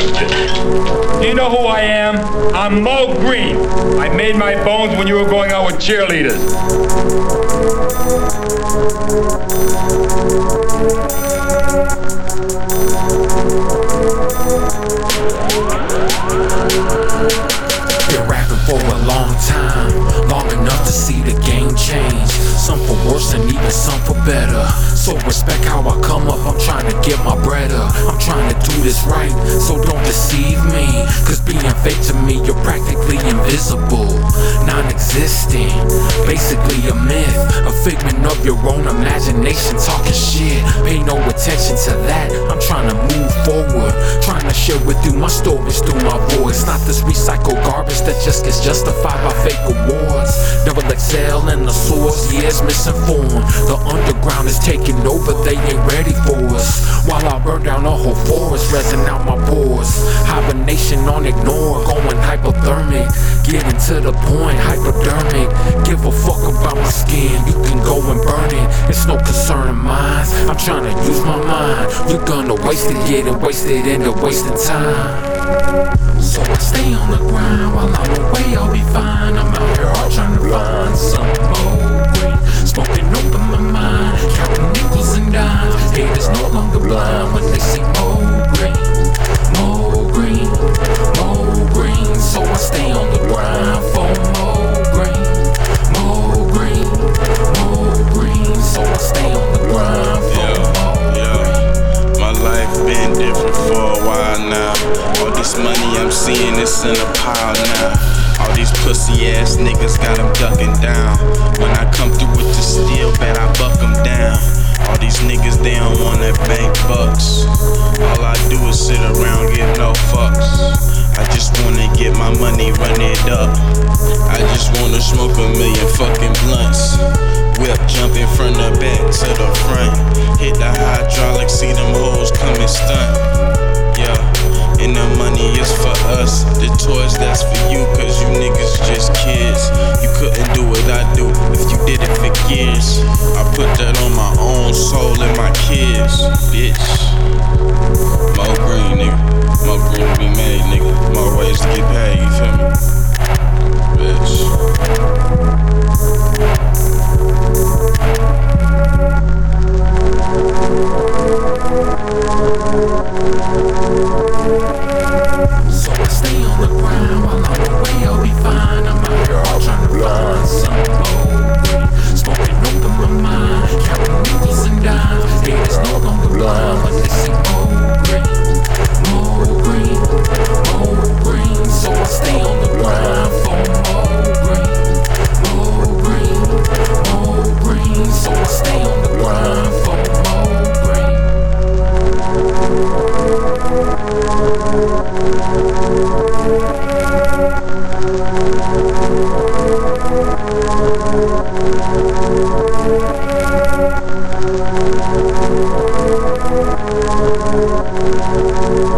Do you know who I am? I'm Moe Greene. I made my bones when you were going out with cheerleaders. Been rapping for a long time, long enough to see the game change. Some for even some for better. So respect how I come up, I'm trying to get my bread up. I'm trying to do this right, so don't deceive me. Cause being fake to me, you're practically invisible, non existent. Basically a myth, a figment of your own imagination, talking shit. Pay no attention to that, I'm trying to move forward. Trying to share with you my stories through my voice. Not this recycled garbage that just gets justified by fake awards. In the source, yeah, misinformed. The underground is taking over, they ain't ready for us. While I burn down a whole forest, resin out my pores. Hibernation on ignore, going hypothermic. Getting to the point, hypodermic. Give a fuck about my skin, you can go and burn it. It's no concern of mine. I'm trying to use my mind. You're gonna waste it, getting wasted into wasting time. So I stay on the grind while I'm away, I'll be fine. Money I'm seeing is in a pile now. All these pussy ass niggas got them ducking down. When I come through with the steel, bet I buck them down. All these niggas, they don't wanna bank bucks. All I do is sit around, give no fucks. I just wanna get my money, run it up. I just wanna smoke a million fucking blunts. Whip, jump in front of back to the front. Hit the hydraulic, see them hoes years. I put that on my own soul and my kids, bitch. Moe Greene, nigga. Mo green to be made, nigga. More ways to get paid, Thank you.